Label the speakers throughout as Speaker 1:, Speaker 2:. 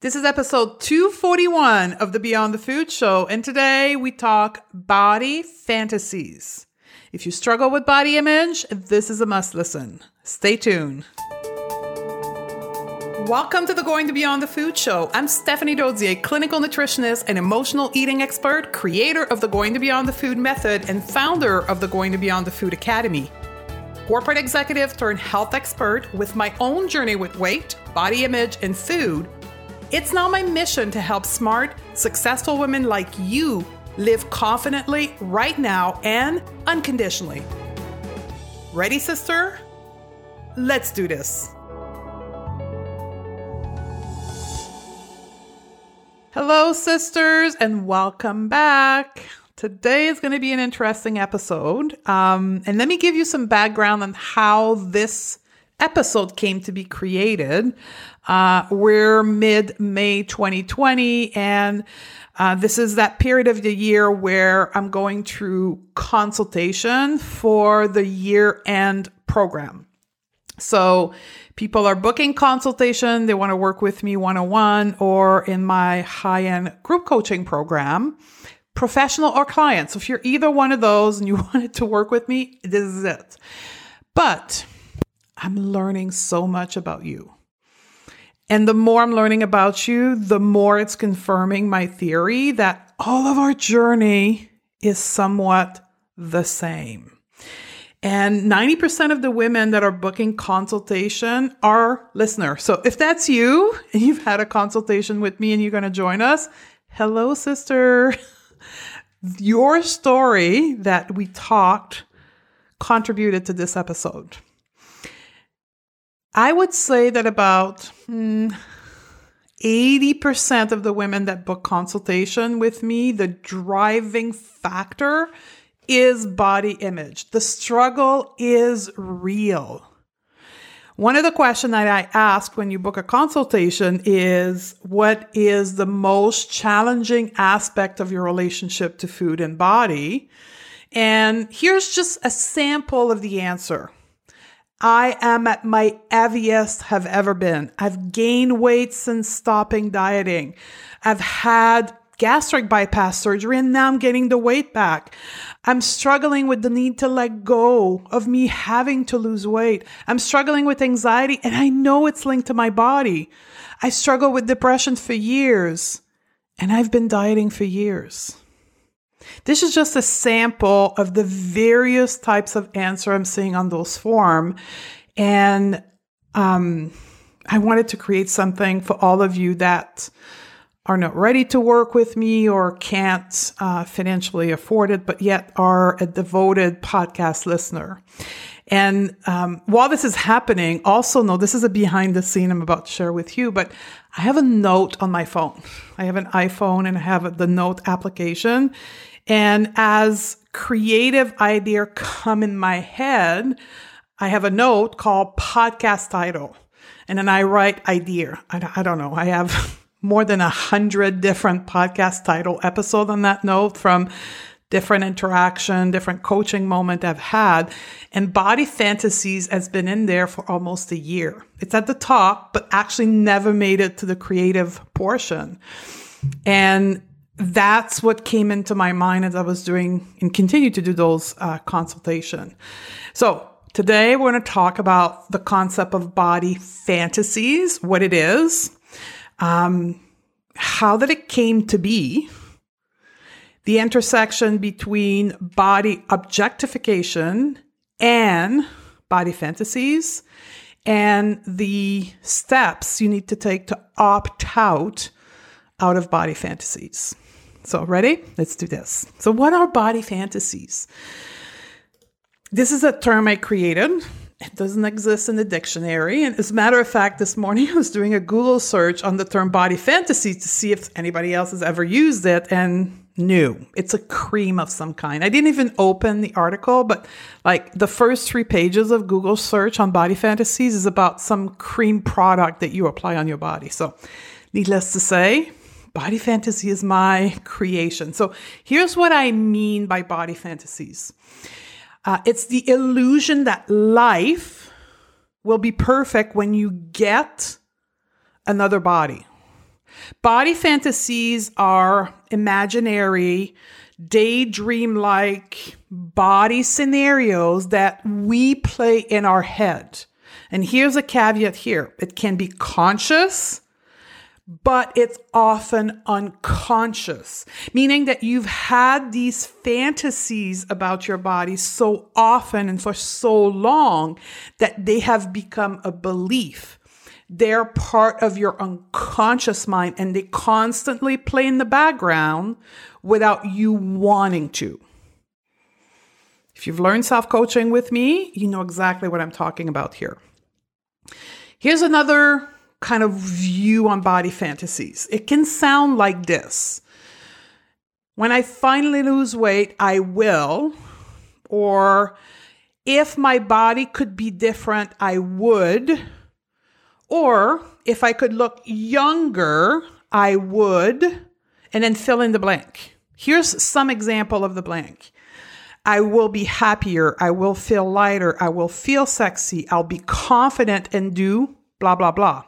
Speaker 1: This is episode 241 of the Beyond the Food Show, and today we talk body fantasies. If you struggle with body image, this is a must listen. Stay tuned. Welcome to the Going to Beyond the Food Show. I'm Stephanie Dodier, clinical nutritionist and emotional eating expert, creator of the Going to Beyond the Food method, and founder of the Going to Beyond the Food Academy. Corporate executive turned health expert with my own journey with weight, body image, and food it's now my mission to help smart, successful women like you live confidently right now and unconditionally. Ready, sister? Let's do this. Hello, sisters, and welcome back. Today is going to be an interesting episode. Um, and let me give you some background on how this episode came to be created. Uh, we're mid May 2020, and uh, this is that period of the year where I'm going through consultation for the year end program. So people are booking consultation, they want to work with me one on one or in my high end group coaching program, professional or client. So if you're either one of those and you wanted to work with me, this is it. But I'm learning so much about you. And the more I'm learning about you, the more it's confirming my theory that all of our journey is somewhat the same. And 90% of the women that are booking consultation are listeners. So if that's you and you've had a consultation with me and you're going to join us, hello, sister. Your story that we talked contributed to this episode. I would say that about hmm, 80% of the women that book consultation with me, the driving factor is body image. The struggle is real. One of the questions that I ask when you book a consultation is what is the most challenging aspect of your relationship to food and body? And here's just a sample of the answer. I am at my heaviest have ever been. I've gained weight since stopping dieting. I've had gastric bypass surgery and now I'm getting the weight back. I'm struggling with the need to let go of me having to lose weight. I'm struggling with anxiety and I know it's linked to my body. I struggle with depression for years and I've been dieting for years. This is just a sample of the various types of answer I'm seeing on those form. And um, I wanted to create something for all of you that are not ready to work with me or can't uh, financially afford it, but yet are a devoted podcast listener. And um, while this is happening, also know this is a behind the scene I'm about to share with you, but I have a note on my phone. I have an iPhone and I have the note application. And as creative idea come in my head, I have a note called podcast title. And then I write idea. I, I don't know. I have more than a hundred different podcast title episodes on that note from different interaction, different coaching moment I've had. And body fantasies has been in there for almost a year. It's at the top, but actually never made it to the creative portion. And that's what came into my mind as I was doing and continue to do those uh, consultation. So today we're going to talk about the concept of body fantasies, what it is, um, how that it came to be, the intersection between body objectification and body fantasies, and the steps you need to take to opt out out of body fantasies. So, ready? Let's do this. So, what are body fantasies? This is a term I created. It doesn't exist in the dictionary. And as a matter of fact, this morning I was doing a Google search on the term body fantasy to see if anybody else has ever used it and knew it's a cream of some kind. I didn't even open the article, but like the first three pages of Google search on body fantasies is about some cream product that you apply on your body. So, needless to say, body fantasy is my creation. So here's what I mean by body fantasies uh, it's the illusion that life will be perfect when you get another body. Body fantasies are imaginary, daydream like body scenarios that we play in our head. And here's a caveat here it can be conscious, but it's often unconscious, meaning that you've had these fantasies about your body so often and for so long that they have become a belief. They're part of your unconscious mind and they constantly play in the background without you wanting to. If you've learned self coaching with me, you know exactly what I'm talking about here. Here's another kind of view on body fantasies. It can sound like this When I finally lose weight, I will. Or if my body could be different, I would. Or if I could look younger, I would. And then fill in the blank. Here's some example of the blank. I will be happier. I will feel lighter. I will feel sexy. I'll be confident and do blah, blah, blah.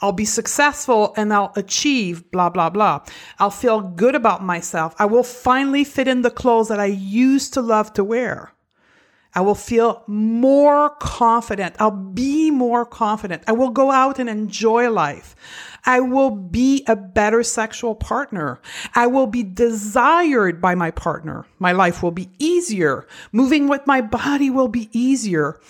Speaker 1: I'll be successful and I'll achieve blah, blah, blah. I'll feel good about myself. I will finally fit in the clothes that I used to love to wear. I will feel more confident. I'll be more confident. I will go out and enjoy life. I will be a better sexual partner. I will be desired by my partner. My life will be easier. Moving with my body will be easier.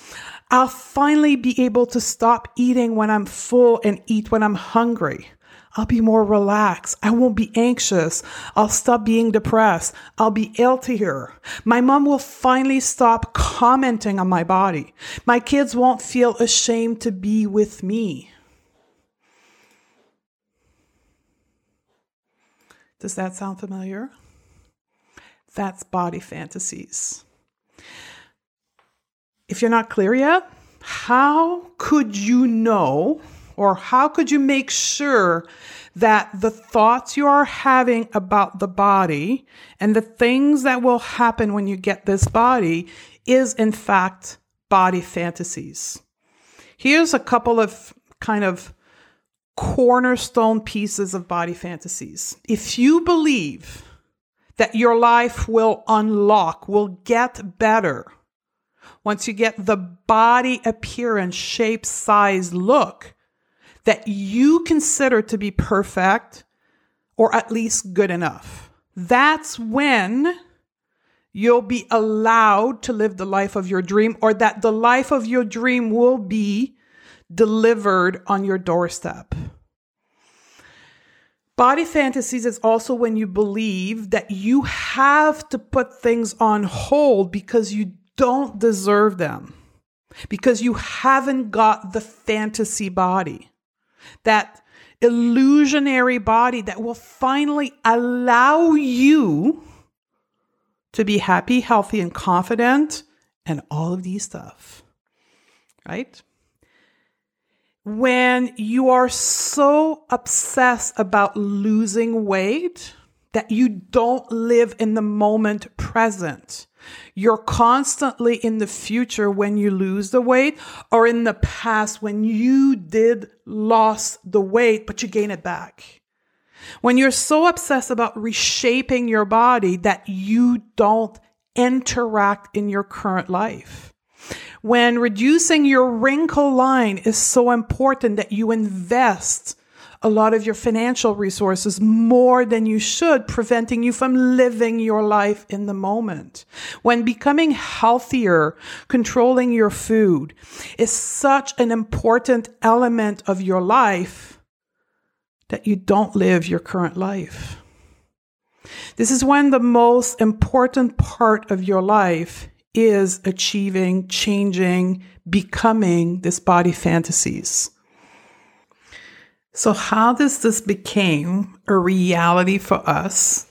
Speaker 1: I'll finally be able to stop eating when I'm full and eat when I'm hungry. I'll be more relaxed. I won't be anxious. I'll stop being depressed. I'll be healthier. My mom will finally stop commenting on my body. My kids won't feel ashamed to be with me. Does that sound familiar? That's body fantasies. If you're not clear yet, how could you know or how could you make sure that the thoughts you are having about the body and the things that will happen when you get this body is in fact body fantasies? Here's a couple of kind of cornerstone pieces of body fantasies. If you believe that your life will unlock, will get better, once you get the body appearance, shape, size, look that you consider to be perfect or at least good enough, that's when you'll be allowed to live the life of your dream or that the life of your dream will be delivered on your doorstep. Body fantasies is also when you believe that you have to put things on hold because you don't deserve them, because you haven't got the fantasy body, that illusionary body that will finally allow you to be happy, healthy, and confident, and all of these stuff. Right? when you are so obsessed about losing weight that you don't live in the moment present. You're constantly in the future when you lose the weight or in the past when you did lost the weight, but you gain it back. When you're so obsessed about reshaping your body that you don't interact in your current life when reducing your wrinkle line is so important that you invest a lot of your financial resources more than you should, preventing you from living your life in the moment. When becoming healthier, controlling your food is such an important element of your life that you don't live your current life. This is when the most important part of your life is achieving, changing, becoming this body fantasies. So, how does this become a reality for us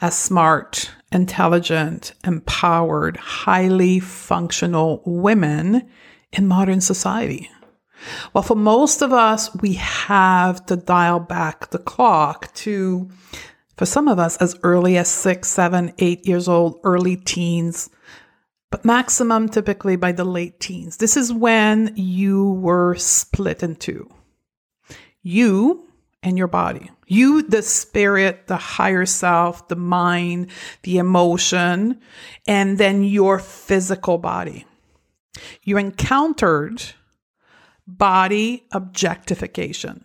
Speaker 1: as smart, intelligent, empowered, highly functional women in modern society? Well, for most of us, we have to dial back the clock to, for some of us, as early as six, seven, eight years old, early teens, but maximum typically by the late teens. This is when you were split in two. You and your body. You, the spirit, the higher self, the mind, the emotion, and then your physical body. You encountered body objectification.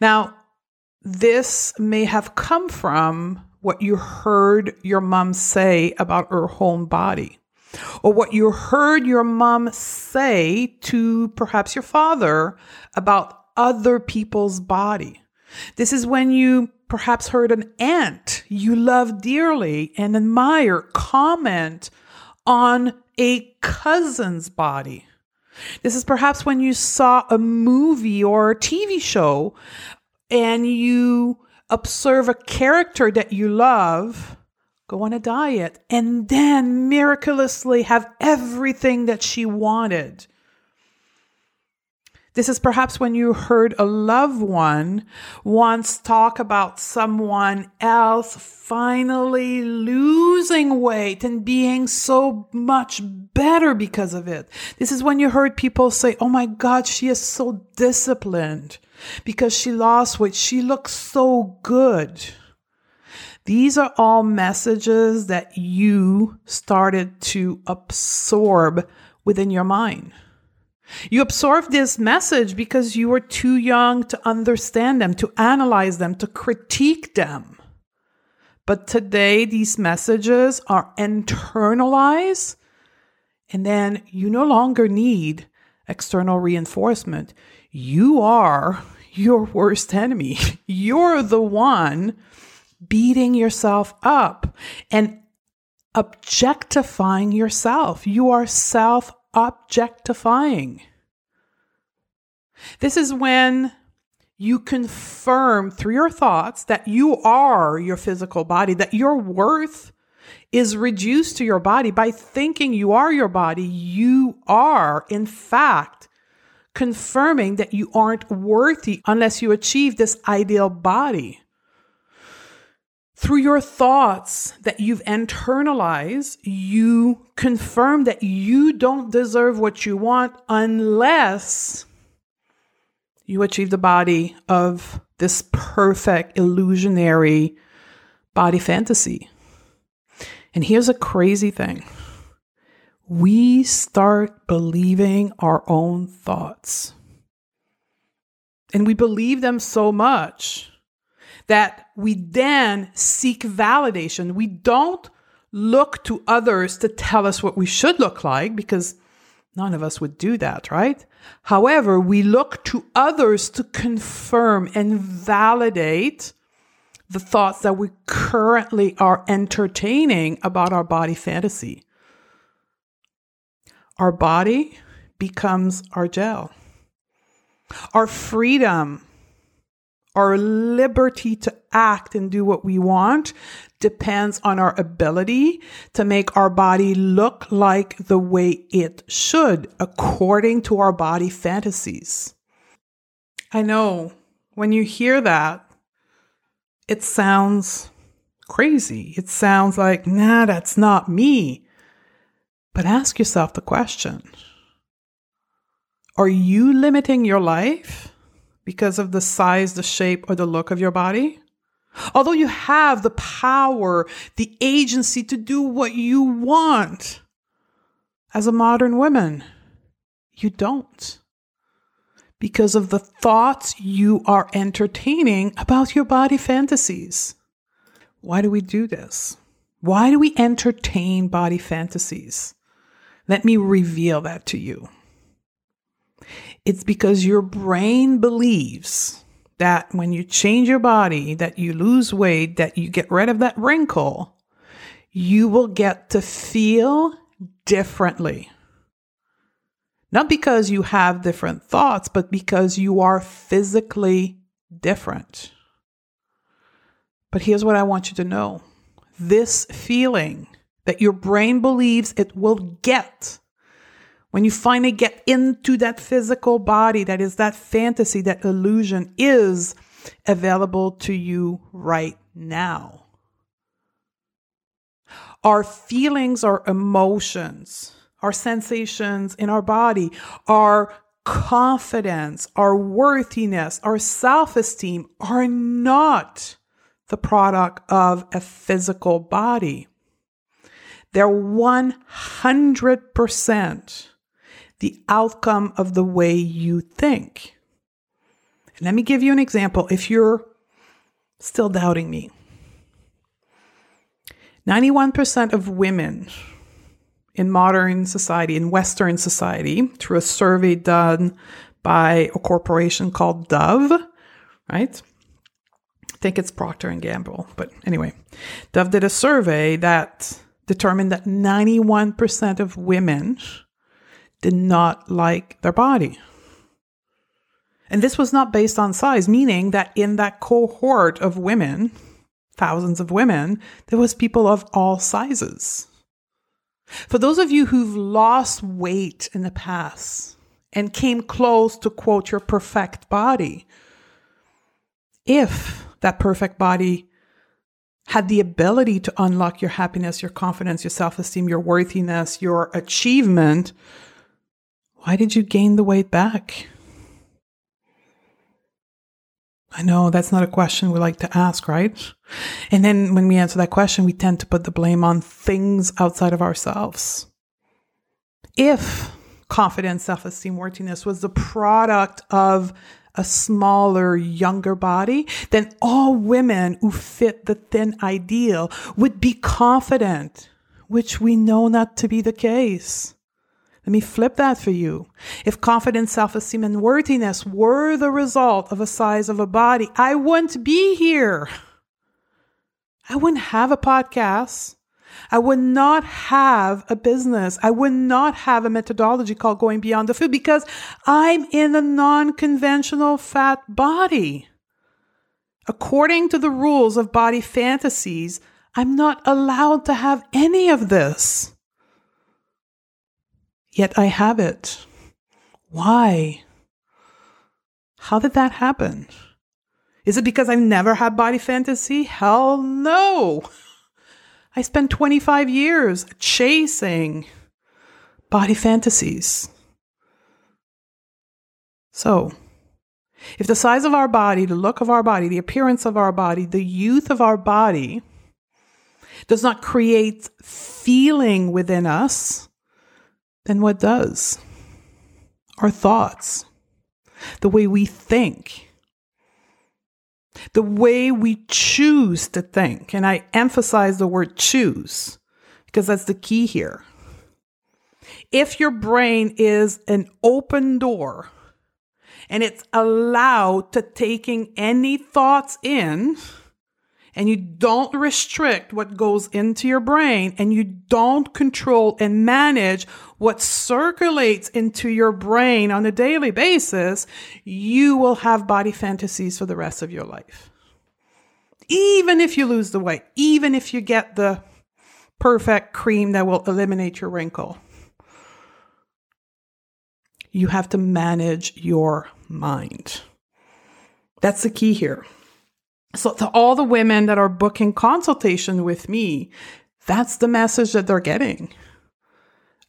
Speaker 1: Now, this may have come from what you heard your mom say about her home body, or what you heard your mom say to perhaps your father about other people's body. This is when you perhaps heard an aunt you love dearly and admire comment on a cousin's body. This is perhaps when you saw a movie or a TV show and you observe a character that you love, go on a diet, and then miraculously have everything that she wanted. This is perhaps when you heard a loved one once talk about someone else finally losing weight and being so much better because of it. This is when you heard people say, Oh my God, she is so disciplined because she lost weight. She looks so good. These are all messages that you started to absorb within your mind. You absorb this message because you were too young to understand them, to analyze them, to critique them. But today, these messages are internalized, and then you no longer need external reinforcement. You are your worst enemy. You're the one beating yourself up and objectifying yourself. You are self objectifying. This is when you confirm through your thoughts that you are your physical body, that your worth is reduced to your body. By thinking you are your body, you are, in fact, confirming that you aren't worthy unless you achieve this ideal body through your thoughts that you've internalized, you confirm that you don't deserve what you want unless you achieve the body of this perfect, illusionary body fantasy. And here's a crazy thing we start believing our own thoughts. And we believe them so much that we then seek validation. We don't look to others to tell us what we should look like because none of us would do that, right? However, we look to others to confirm and validate the thoughts that we currently are entertaining about our body fantasy. Our body becomes our jail. Our freedom our liberty to act and do what we want depends on our ability to make our body look like the way it should, according to our body fantasies. I know when you hear that, it sounds crazy. It sounds like, nah, that's not me. But ask yourself the question Are you limiting your life? Because of the size, the shape, or the look of your body? Although you have the power, the agency to do what you want, as a modern woman, you don't. Because of the thoughts you are entertaining about your body fantasies. Why do we do this? Why do we entertain body fantasies? Let me reveal that to you. It's because your brain believes that when you change your body, that you lose weight, that you get rid of that wrinkle, you will get to feel differently. Not because you have different thoughts, but because you are physically different. But here's what I want you to know this feeling that your brain believes it will get when you finally get into that physical body, that is that fantasy, that illusion is available to you right now. Our feelings, our emotions, our sensations in our body our confidence, our worthiness, our self esteem are not the product of a physical body. They're 100% the outcome of the way you think. let me give you an example if you're still doubting me. 91% of women in modern society, in Western society, through a survey done by a corporation called Dove, right? I think it's Procter and Gamble, but anyway, Dove did a survey that determined that 91% of women did not like their body. And this was not based on size, meaning that in that cohort of women, thousands of women, there was people of all sizes. For those of you who've lost weight in the past and came close to quote your perfect body, if that perfect body had the ability to unlock your happiness, your confidence, your self esteem, your worthiness, your achievement, why did you gain the weight back? I know that's not a question we like to ask, right? And then when we answer that question, we tend to put the blame on things outside of ourselves. If confidence, self esteem, worthiness was the product of a smaller, younger body, then all women who fit the thin ideal would be confident, which we know not to be the case. Let me flip that for you. If confidence, self esteem, and worthiness were the result of a size of a body, I wouldn't be here. I wouldn't have a podcast. I would not have a business. I would not have a methodology called Going Beyond the Food because I'm in a non conventional fat body. According to the rules of body fantasies, I'm not allowed to have any of this. Yet I have it. Why? How did that happen? Is it because I've never had body fantasy? Hell no. I spent 25 years chasing body fantasies. So, if the size of our body, the look of our body, the appearance of our body, the youth of our body does not create feeling within us, then what does? Our thoughts, the way we think, the way we choose to think. And I emphasize the word choose because that's the key here. If your brain is an open door and it's allowed to taking any thoughts in, and you don't restrict what goes into your brain and you don't control and manage what circulates into your brain on a daily basis, you will have body fantasies for the rest of your life. Even if you lose the weight, even if you get the perfect cream that will eliminate your wrinkle, you have to manage your mind. That's the key here. So, to all the women that are booking consultation with me, that's the message that they're getting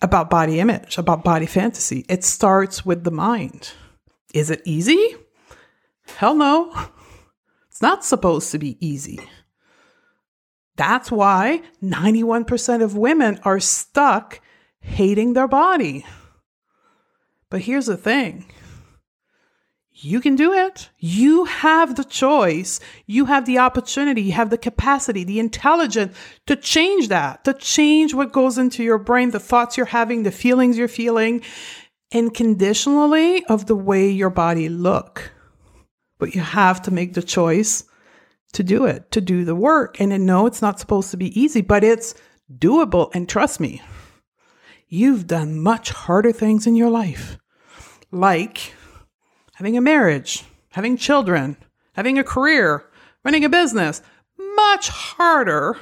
Speaker 1: about body image, about body fantasy. It starts with the mind. Is it easy? Hell no. It's not supposed to be easy. That's why 91% of women are stuck hating their body. But here's the thing you can do it. You have the choice. You have the opportunity. You have the capacity, the intelligence to change that, to change what goes into your brain, the thoughts you're having, the feelings you're feeling, and conditionally of the way your body look. But you have to make the choice to do it, to do the work. And I know it's not supposed to be easy, but it's doable. And trust me, you've done much harder things in your life. Like having a marriage, having children, having a career, running a business, much harder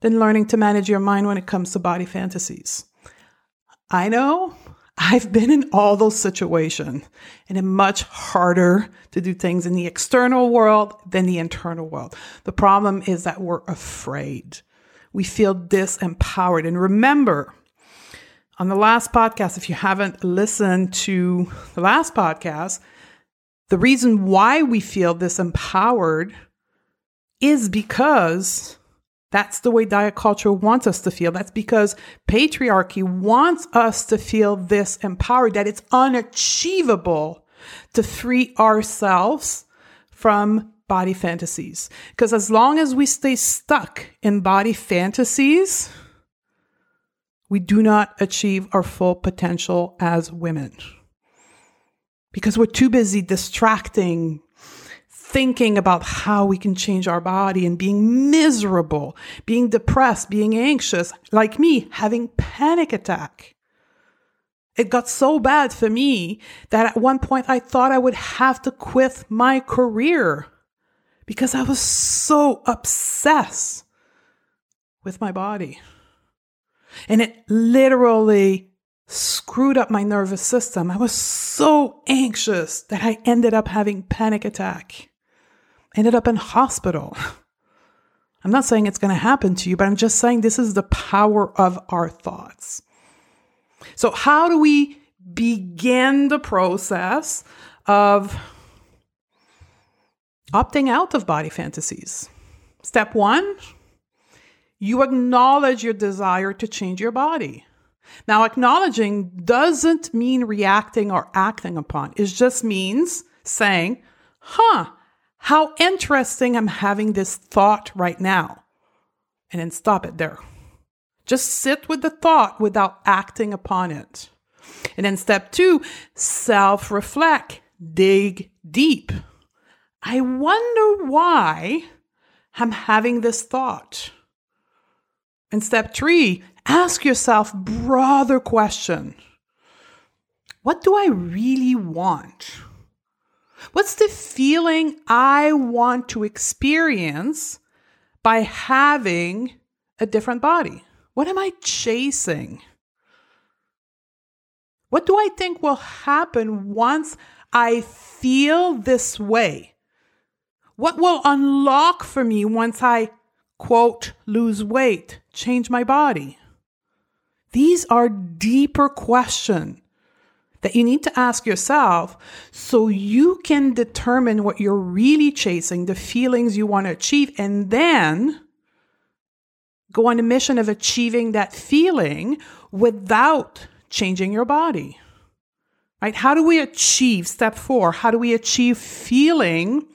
Speaker 1: than learning to manage your mind when it comes to body fantasies. I know I've been in all those situations and it's much harder to do things in the external world than the internal world. The problem is that we're afraid. We feel disempowered. And remember, on the last podcast, if you haven't listened to the last podcast, the reason why we feel this empowered is because that's the way diet culture wants us to feel. That's because patriarchy wants us to feel this empowered, that it's unachievable to free ourselves from body fantasies. Because as long as we stay stuck in body fantasies, we do not achieve our full potential as women. Because we're too busy distracting, thinking about how we can change our body and being miserable, being depressed, being anxious, like me, having panic attack. It got so bad for me that at one point I thought I would have to quit my career because I was so obsessed with my body. And it literally screwed up my nervous system. I was so anxious that I ended up having panic attack. Ended up in hospital. I'm not saying it's going to happen to you, but I'm just saying this is the power of our thoughts. So, how do we begin the process of opting out of body fantasies. Step one, you acknowledge your desire to change your body. Now, acknowledging doesn't mean reacting or acting upon, it just means saying, huh, how interesting I'm having this thought right now. And then stop it there. Just sit with the thought without acting upon it. And then step two, self reflect, dig deep. I wonder why I'm having this thought. And step three, ask yourself broader question. What do I really want? What's the feeling I want to experience by having a different body? What am I chasing? What do I think will happen once I feel this way? What will unlock for me once I, quote, lose weight, change my body? These are deeper questions that you need to ask yourself so you can determine what you're really chasing, the feelings you want to achieve, and then go on a mission of achieving that feeling without changing your body. Right? How do we achieve step 4? How do we achieve feeling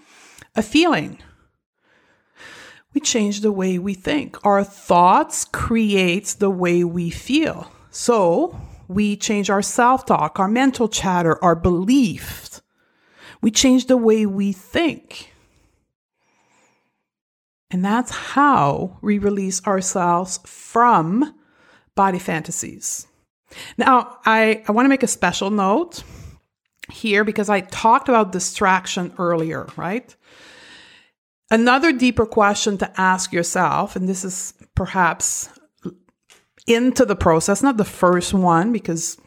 Speaker 1: a feeling. We change the way we think. Our thoughts creates the way we feel. So we change our self-talk, our mental chatter, our beliefs. We change the way we think. And that's how we release ourselves from body fantasies. Now, I, I want to make a special note here because I talked about distraction earlier, right? Another deeper question to ask yourself, and this is perhaps into the process, not the first one because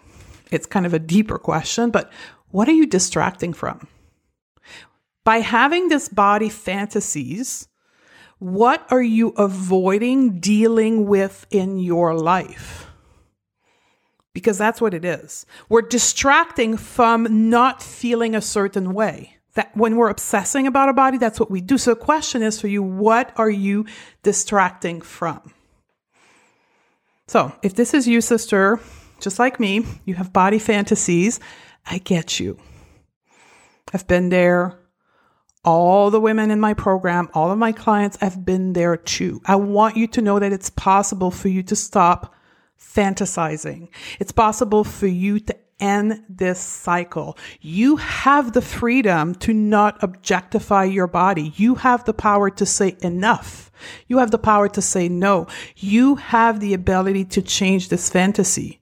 Speaker 1: it's kind of a deeper question, but what are you distracting from? By having this body fantasies, what are you avoiding dealing with in your life? Because that's what it is. We're distracting from not feeling a certain way that when we're obsessing about a body, that's what we do. So the question is for you, what are you distracting from? So if this is you, sister, just like me, you have body fantasies, I get you. I've been there. All the women in my program, all of my clients have been there too. I want you to know that it's possible for you to stop fantasizing. It's possible for you to end this cycle. You have the freedom to not objectify your body. You have the power to say enough. You have the power to say no. You have the ability to change this fantasy.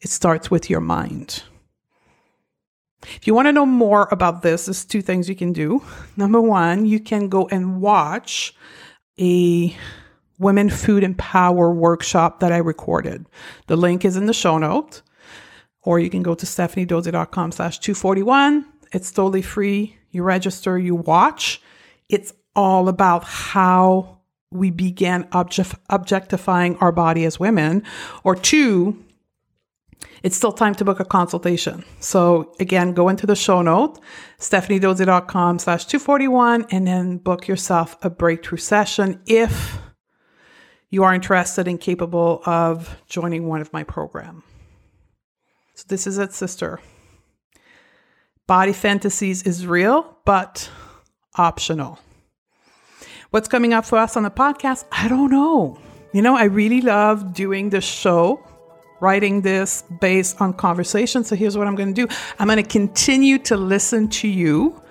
Speaker 1: It starts with your mind. If you want to know more about this, there's two things you can do. Number one, you can go and watch a Women Food and Power workshop that I recorded. The link is in the show notes or you can go to stephaniedodier.com slash 241. It's totally free. You register, you watch. It's all about how we began object- objectifying our body as women. Or two, it's still time to book a consultation. So again, go into the show note, stephaniedodier.com slash 241, and then book yourself a breakthrough session if you are interested and capable of joining one of my program. So this is it, sister. Body fantasies is real, but optional. What's coming up for us on the podcast? I don't know. You know, I really love doing the show writing this based on conversation. So here's what I'm going to do I'm going to continue to listen to you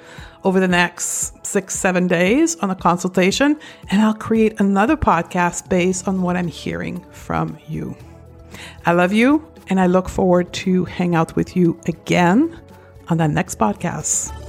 Speaker 1: over the next six, seven days on the consultation, and I'll create another podcast based on what I'm hearing from you. I love you, and I look forward to hang out with you again on the next podcast.